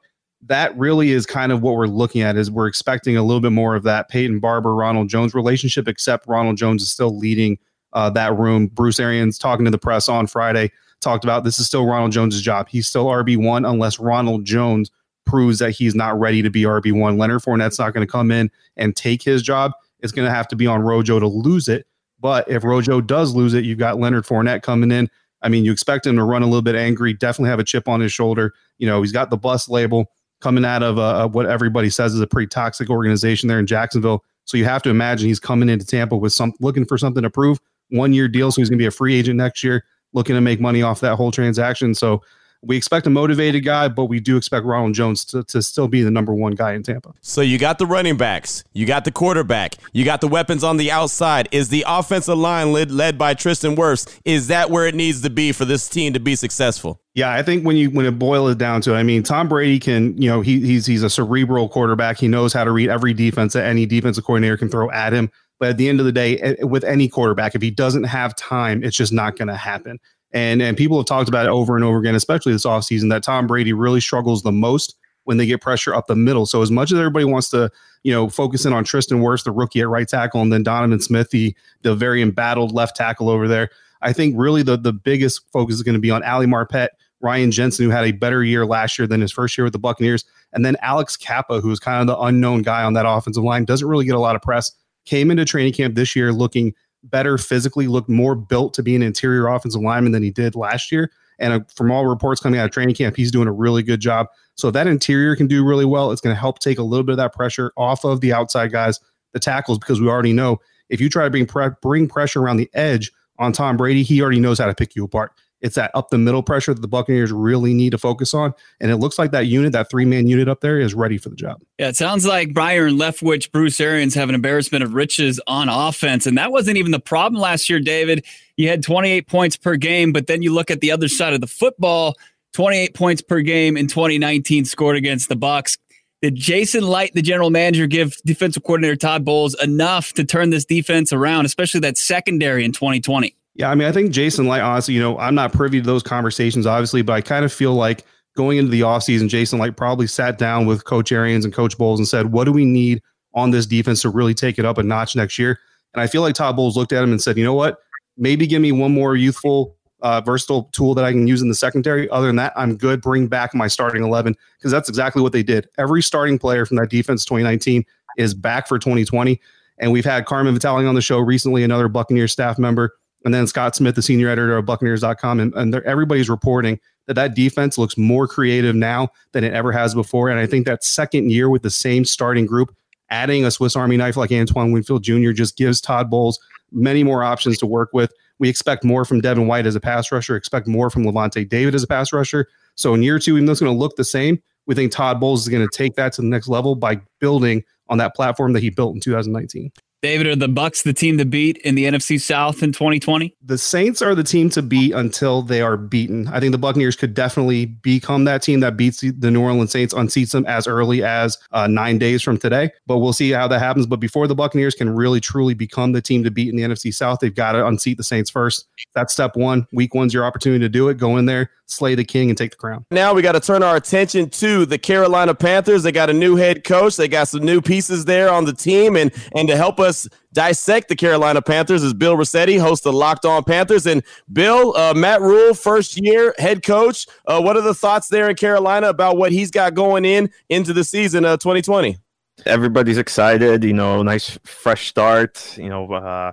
that really is kind of what we're looking at. Is we're expecting a little bit more of that Peyton Barber Ronald Jones relationship, except Ronald Jones is still leading uh, that room. Bruce Arians talking to the press on Friday talked about this is still Ronald Jones's job. He's still RB1 unless Ronald Jones proves that he's not ready to be RB1. Leonard Fournette's not going to come in and take his job. It's going to have to be on Rojo to lose it. But if Rojo does lose it, you've got Leonard Fournette coming in. I mean, you expect him to run a little bit angry, definitely have a chip on his shoulder. You know, he's got the bus label coming out of uh, what everybody says is a pretty toxic organization there in Jacksonville. So you have to imagine he's coming into Tampa with some looking for something to prove. One year deal, so he's going to be a free agent next year looking to make money off that whole transaction. So we expect a motivated guy, but we do expect Ronald Jones to, to still be the number one guy in Tampa. So you got the running backs, you got the quarterback, you got the weapons on the outside. Is the offensive line led, led by Tristan Wirfs? Is that where it needs to be for this team to be successful? Yeah, I think when you when it boils it down to, it, I mean, Tom Brady can, you know, he, he's he's a cerebral quarterback. He knows how to read every defense that any defensive coordinator can throw at him. But at the end of the day, with any quarterback, if he doesn't have time, it's just not going to happen. And and people have talked about it over and over again, especially this offseason, that Tom Brady really struggles the most when they get pressure up the middle. So as much as everybody wants to, you know, focus in on Tristan Wirfs, the rookie at right tackle, and then Donovan Smith, the the very embattled left tackle over there, I think really the the biggest focus is going to be on Ali Marpet, Ryan Jensen, who had a better year last year than his first year with the Buccaneers, and then Alex Cappa, who's kind of the unknown guy on that offensive line, doesn't really get a lot of press. Came into training camp this year looking better physically, looked more built to be an interior offensive lineman than he did last year. And uh, from all reports coming out of training camp, he's doing a really good job. So if that interior can do really well, it's going to help take a little bit of that pressure off of the outside guys, the tackles, because we already know if you try to bring pre- bring pressure around the edge on Tom Brady, he already knows how to pick you apart. It's that up the middle pressure that the Buccaneers really need to focus on. And it looks like that unit, that three man unit up there, is ready for the job. Yeah, it sounds like Byron Leftwich, Bruce Arians have an embarrassment of riches on offense. And that wasn't even the problem last year, David. You had 28 points per game, but then you look at the other side of the football 28 points per game in 2019 scored against the Bucs. Did Jason Licht, the general manager, give defensive coordinator Todd Bowles enough to turn this defense around, especially that secondary in 2020? Yeah, I mean, I think Jason Licht, honestly, you know, I'm not privy to those conversations, obviously, but I kind of feel like going into the offseason, Jason Licht probably sat down with Coach Arians and Coach Bowles and said, what do we need on this defense to really take it up a notch next year? And I feel like Todd Bowles looked at him and said, you know what? Maybe give me one more youthful, uh, versatile tool that I can use in the secondary. Other than that, I'm good. Bring back my starting 11 because that's exactly what they did. Every starting player from that defense 2019 is back for 2020. And we've had Carmen Vitale on the show recently, another Buccaneers staff member and then Scott Smith, the senior editor of Buccaneers.com, and, and everybody's reporting that that defense looks more creative now than it ever has before. And I think that second year with the same starting group, adding a Swiss Army knife like Antoine Winfield Jr. just gives Todd Bowles many more options to work with. We expect more from Devin White as a pass rusher, expect more from Lavonte David as a pass rusher. So in year two, even though it's going to look the same, we think Todd Bowles is going to take that to the next level by building on that platform that he built in 2019. David, are the Bucs the team to beat in the NFC South in 2020? The Saints are the team to beat until they are beaten. I think the Buccaneers could definitely become that team that beats the New Orleans Saints, unseats them as early as uh, nine days from today. But we'll see how that happens. But before the Buccaneers can really truly become the team to beat in the NFC South, they've got to unseat the Saints first. That's step one. Week one's your opportunity to do it. Go in there, slay the king, and take the crown. Now we got to turn our attention to the Carolina Panthers. They got a new head coach. They got some new pieces there on the team, and and to help us dissect the Carolina Panthers is Bill Rossetti, host of Locked On Panthers. And Bill, uh, Matt Rhule, first year head coach. Uh, what are the thoughts there in Carolina about what he's got going in into the season of 2020? Everybody's excited. You know, nice fresh start. You know. Uh,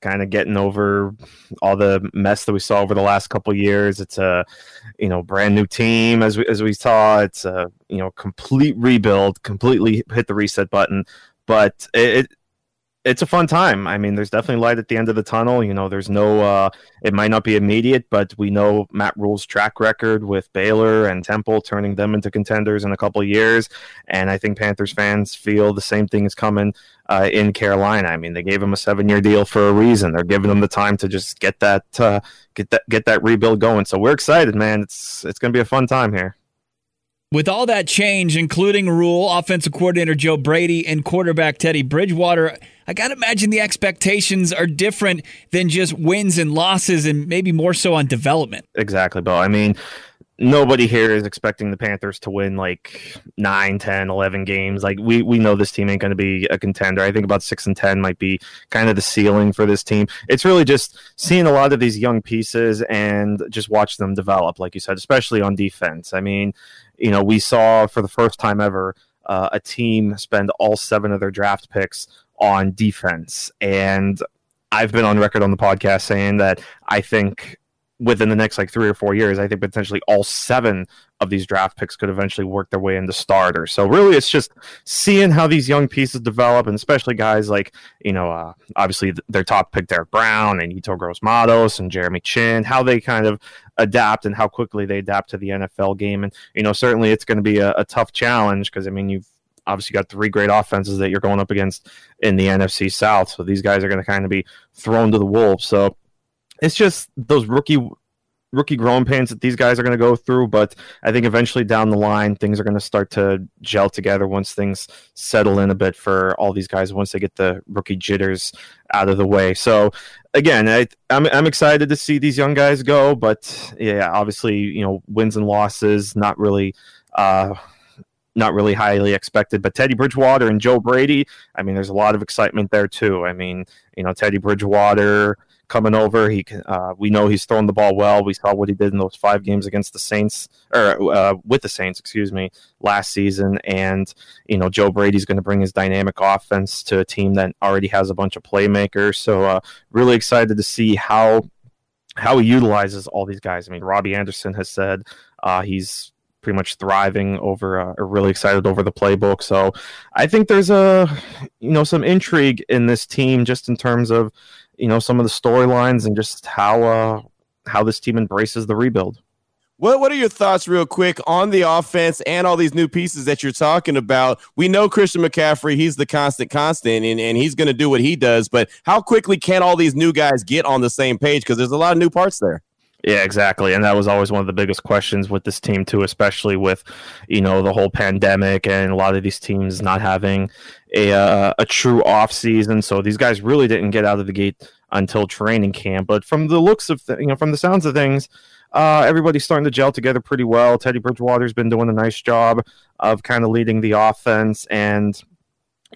kind of getting over all the mess that we saw over the last couple years. It's a you know brand new team as we as we saw. It's a you know complete rebuild, completely hit the reset button. But it, it's a fun time. I mean, there's definitely light at the end of the tunnel. You know, there's no, uh, it might not be immediate, but we know Matt Rhule's track record with Baylor and Temple turning them into contenders in a couple of years. And I think Panthers fans feel the same thing is coming uh, in Carolina. I mean, they gave him a seven year deal for a reason. They're giving them the time to just get that, uh, get that, get that rebuild going. So we're excited, man. It's, it's going to be a fun time here. With all that change, including Rhule, offensive coordinator Joe Brady, and quarterback Teddy Bridgewater, I got to imagine the expectations are different than just wins and losses and maybe more so on development. Exactly, Bill. I mean, nobody here is expecting the Panthers to win like 9, 10, 11 games. Like we we know this team ain't going to be a contender. I think about 6 and 10 might be kind of the ceiling for this team. It's really just seeing a lot of these young pieces and just watch them develop like you said, especially on defense. I mean, you know, we saw for the first time ever uh, a team spend all seven of their draft picks on defense. And I've been on record on the podcast saying that I think within the next like three or four years, I think potentially all seven of these draft picks could eventually work their way into starters. So really, it's just seeing how these young pieces develop, and especially guys like you know, uh, obviously their top pick Derrick Brown and Yetur Gross and Jeremy Chinn, how they kind of adapt and how quickly they adapt to the NFL game. And you know, certainly it's going to be a, a tough challenge because I mean you've obviously got three great offenses that you're going up against in the NFC South. So these guys are going to kind of be thrown to the wolves. So it's just those rookie rookie growing pains that these guys are going to go through. But I think eventually down the line, things are going to start to gel together once things settle in a bit for all these guys once they get the rookie jitters out of the way. So again, I, I'm I'm excited to see these young guys go. But yeah, obviously, you know, wins and losses, not really. Uh, not really highly expected. But Teddy Bridgewater and Joe Brady, I mean, there's a lot of excitement there too. I mean, you know, Teddy Bridgewater coming over, he uh, we know he's throwing the ball well. We saw what he did in those five games against the Saints or uh, with the Saints, excuse me, last season. And you know, Joe Brady's going to bring his dynamic offense to a team that already has a bunch of playmakers. So uh, really excited to see how how he utilizes all these guys. I mean, Robbie Anderson has said uh, he's pretty much thriving over uh, or really excited over the playbook. So I think there's a you know some intrigue in this team just in terms of you know some of the storylines and just how uh, how this team embraces the rebuild. What What are your thoughts, real quick, on the offense and all these new pieces that you're talking about? We know Christian McCaffrey; he's the constant, constant, and, and he's going to do what he does. But how quickly can all these new guys get on the same page? Because there's a lot of new parts there. Yeah, exactly. And that was always one of the biggest questions with this team too, especially with, you know, the whole pandemic and a lot of these teams not having a uh, a true off season. So these guys really didn't get out of the gate until training camp. But from the looks of, th- you know, from the sounds of things, uh, everybody's starting to gel together pretty well. Teddy Bridgewater's been doing a nice job of kind of leading the offense, and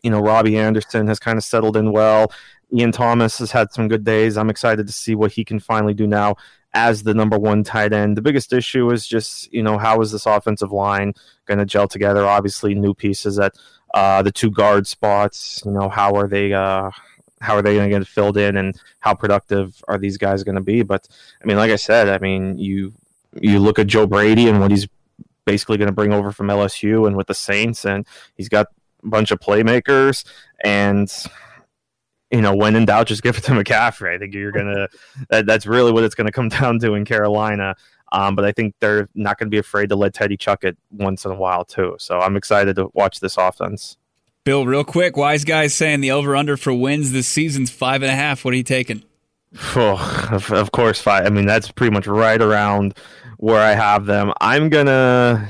you know, Robbie Anderson has kind of settled in well. Ian Thomas has had some good days. I'm excited to see what he can finally do now as the number one tight end. The biggest issue is just, you know, how is this offensive line going to gel together? Obviously, new pieces at uh, the two guard spots. You know, how are they? Uh, how are they going to get filled in, and how productive are these guys going to be? But I mean, like I said, I mean, you you look at Joe Brady and what he's basically going to bring over from LSU and with the Saints, and he's got a bunch of playmakers and you know, when in doubt, just give it to McCaffrey. I think you're gonna. that, that's really what it's gonna come down to in Carolina. Um, but I think they're not going to be afraid to let Teddy chuck it once in a while too. So I'm excited to watch this offense. Bill, real quick, wise guys saying the over under for wins this season's five and a half. What are you taking? Oh, of, of course, five. I mean, that's pretty much right around where I have them. I'm gonna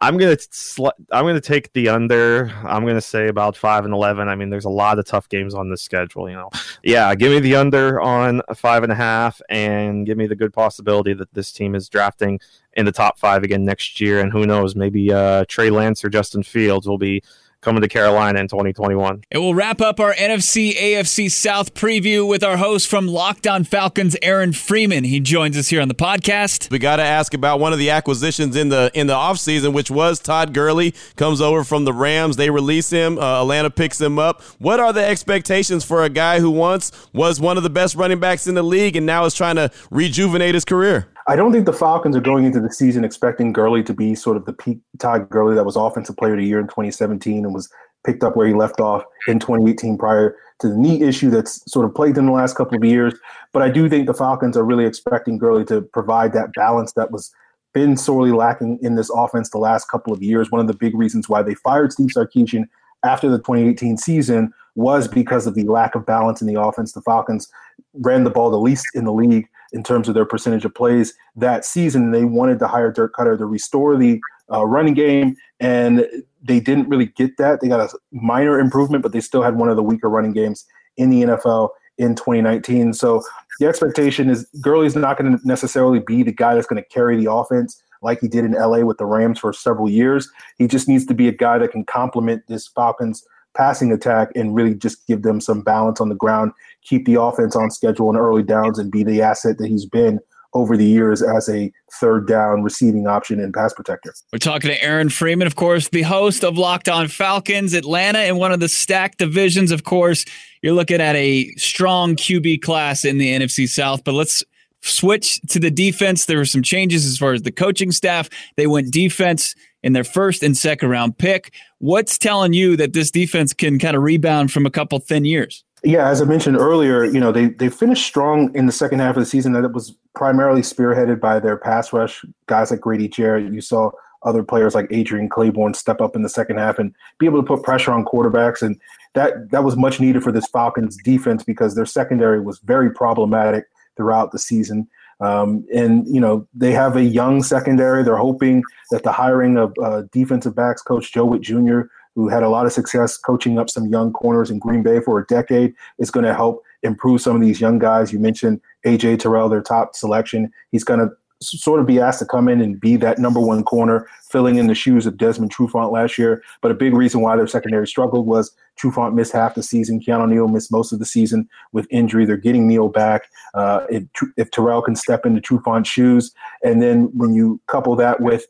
I'm gonna sl- I'm gonna take the under. I'm gonna say about five and eleven. I mean, there's a lot of tough games on this schedule. You know, yeah, give me the under on five and a half, and give me the good possibility that this team is drafting in the top five again next year. And who knows, maybe uh, Trey Lance or Justin Fields will be coming to Carolina in 2021. And we'll wrap up our NFC AFC South preview with our host from Locked On Falcons, Aaron Freeman. He joins us here on the podcast. We got to ask about one of the acquisitions in the in the offseason, which was Todd Gurley comes over from the Rams. They release him. Uh, Atlanta picks him up. What are the expectations for a guy who once was one of the best running backs in the league and now is trying to rejuvenate his career? I don't think the Falcons are going into the season expecting Gurley to be sort of the peak Todd Gurley that was Offensive Player of the Year in 2017 and was picked up where he left off in 2018 prior to the knee issue that's sort of plagued in the last couple of years. But I do think the Falcons are really expecting Gurley to provide that balance that was been sorely lacking in this offense the last couple of years. One of the big reasons why they fired Steve Sarkisian after the 2018 season was because of the lack of balance in the offense. The Falcons ran the ball the least in the league in terms of their percentage of plays that season. They wanted to hire Dirk Koetter to restore the uh, running game, and they didn't really get that. They got a minor improvement, but they still had one of the weaker running games in the NFL in 2019. So the expectation is Gurley's not going to necessarily be the guy that's going to carry the offense like he did in LA with the Rams for several years. He just needs to be a guy that can complement this Falcons passing attack and really just give them some balance on the ground, keep the offense on schedule in early downs, and be the asset that he's been over the years as a third down receiving option and pass protector. We're talking to Aaron Freeman, of course, the host of Locked On Falcons, Atlanta in one of the stacked divisions. Of course, you're looking at a strong QB class in the NFC South, but let's switch to the defense. There were some changes as far as the coaching staff. They went defense in their first and second round pick. What's telling you that this defense can kind of rebound from a couple thin years? Yeah, as I mentioned earlier, you know, they they finished strong in the second half of the season. That it was primarily spearheaded by their pass rush, guys like Grady Jarrett. You saw other players like Adrian Clayborn step up in the second half and be able to put pressure on quarterbacks. And that that was much needed for this Falcons defense because their secondary was very problematic throughout the season. Um, and you know they have a young secondary. They're hoping that the hiring of uh, defensive backs coach Joe Whitt Jr., who had a lot of success coaching up some young corners in Green Bay for a decade, is going to help improve some of these young guys. You mentioned AJ Terrell, their top selection. He's going to sort of be asked to come in and be that number one corner, filling in the shoes of Desmond Trufant last year. But a big reason why their secondary struggled was Trufant missed half the season. Keanu Neal missed most of the season with injury. They're getting Neal back. Uh, if, if Terrell can step into Trufant's shoes, and then when you couple that with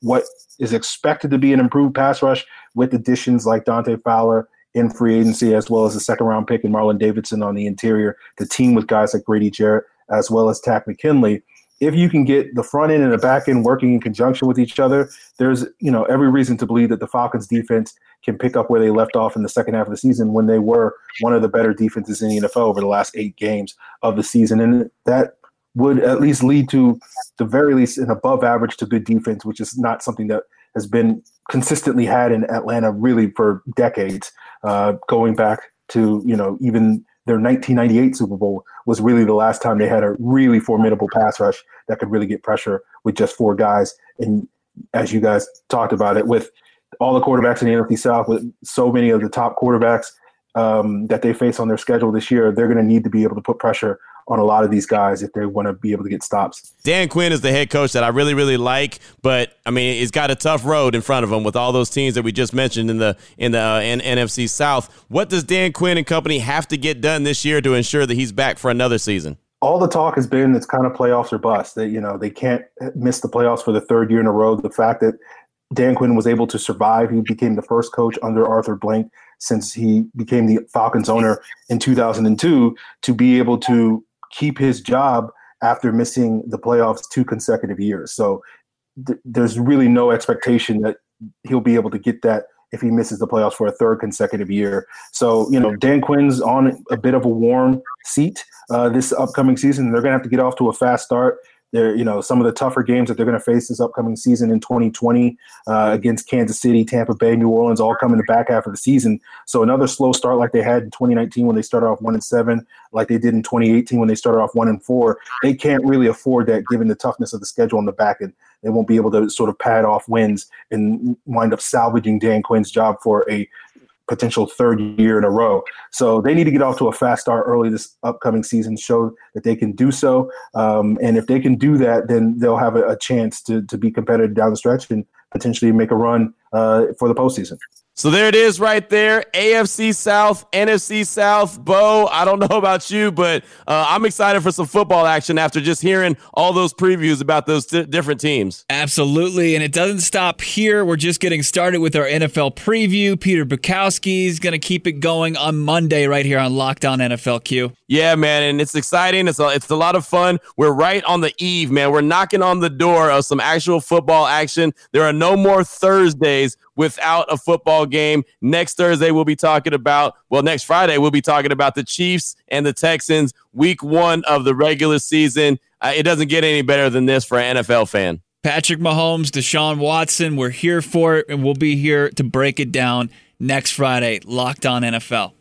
what is expected to be an improved pass rush with additions like Dante Fowler in free agency, as well as the second round pick and Marlon Davidson on the interior, the team with guys like Grady Jarrett, as well as Takk McKinley. If you can get the front end and the back end working in conjunction with each other, there's you know every reason to believe that the Falcons defense can pick up where they left off in the second half of the season when they were one of the better defenses in the NFL over the last eight games of the season, and that would at least lead to the very least an above average to good defense, which is not something that has been consistently had in Atlanta really for decades, uh, going back to you know even their 1998 Super Bowl was really the last time they had a really formidable pass rush that could really get pressure with just four guys. And as you guys talked about it, with all the quarterbacks in the NFC South, with so many of the top quarterbacks um, that they face on their schedule this year, they're going to need to be able to put pressure on a lot of these guys if they want to be able to get stops. Dan Quinn is the head coach that I really, really like, but I mean, he's got a tough road in front of him with all those teams that we just mentioned in the in the uh, in NFC South. What does Dan Quinn and company have to get done this year to ensure that he's back for another season? All the talk has been it's kind of playoffs or bust. That you know they can't miss the playoffs for the third year in a row. The fact that Dan Quinn was able to survive, he became the first coach under Arthur Blank since he became the Falcons owner in 2002 to be able to keep his job after missing the playoffs two consecutive years. So th- there's really no expectation that he'll be able to get that if he misses the playoffs for a third consecutive year. So, you know, Dan Quinn's on a bit of a warm seat uh, this upcoming season. They're going to have to get off to a fast start. They're, you know, some of the tougher games that they're going to face this upcoming season in 2020 uh, against Kansas City, Tampa Bay, New Orleans, all come in the back half of the season. So another slow start like they had in 2019 when they started off one and seven, like they did in 2018 when they started off one and four. They can't really afford that given the toughness of the schedule on the back end. They won't be able to sort of pad off wins and wind up salvaging Dan Quinn's job for a potential third year in a row. So they need to get off to a fast start early this upcoming season, show that they can do so. Um, and if they can do that, then they'll have a, a, chance to, to be competitive down the stretch and potentially make a run uh, for the postseason. So there it is right there. AFC South, NFC South. Bo, I don't know about you, but uh, I'm excited for some football action after just hearing all those previews about those t- different teams. Absolutely. And it doesn't stop here. We're just getting started with our NFL preview. Peter Bukowski is going to keep it going on Monday right here on Locked On NFL Q. Yeah, man. And it's exciting. It's a, it's a lot of fun. We're right on the eve, man. We're knocking on the door of some actual football action. There are no more Thursdays without a football game. Next Thursday, we'll be talking about, well, next Friday, we'll be talking about the Chiefs and the Texans, week one of the regular season. Uh, it doesn't get any better than this for an NFL fan. Patrick Mahomes, Deshaun Watson, we're here for it, and we'll be here to break it down next Friday. Locked on NFL.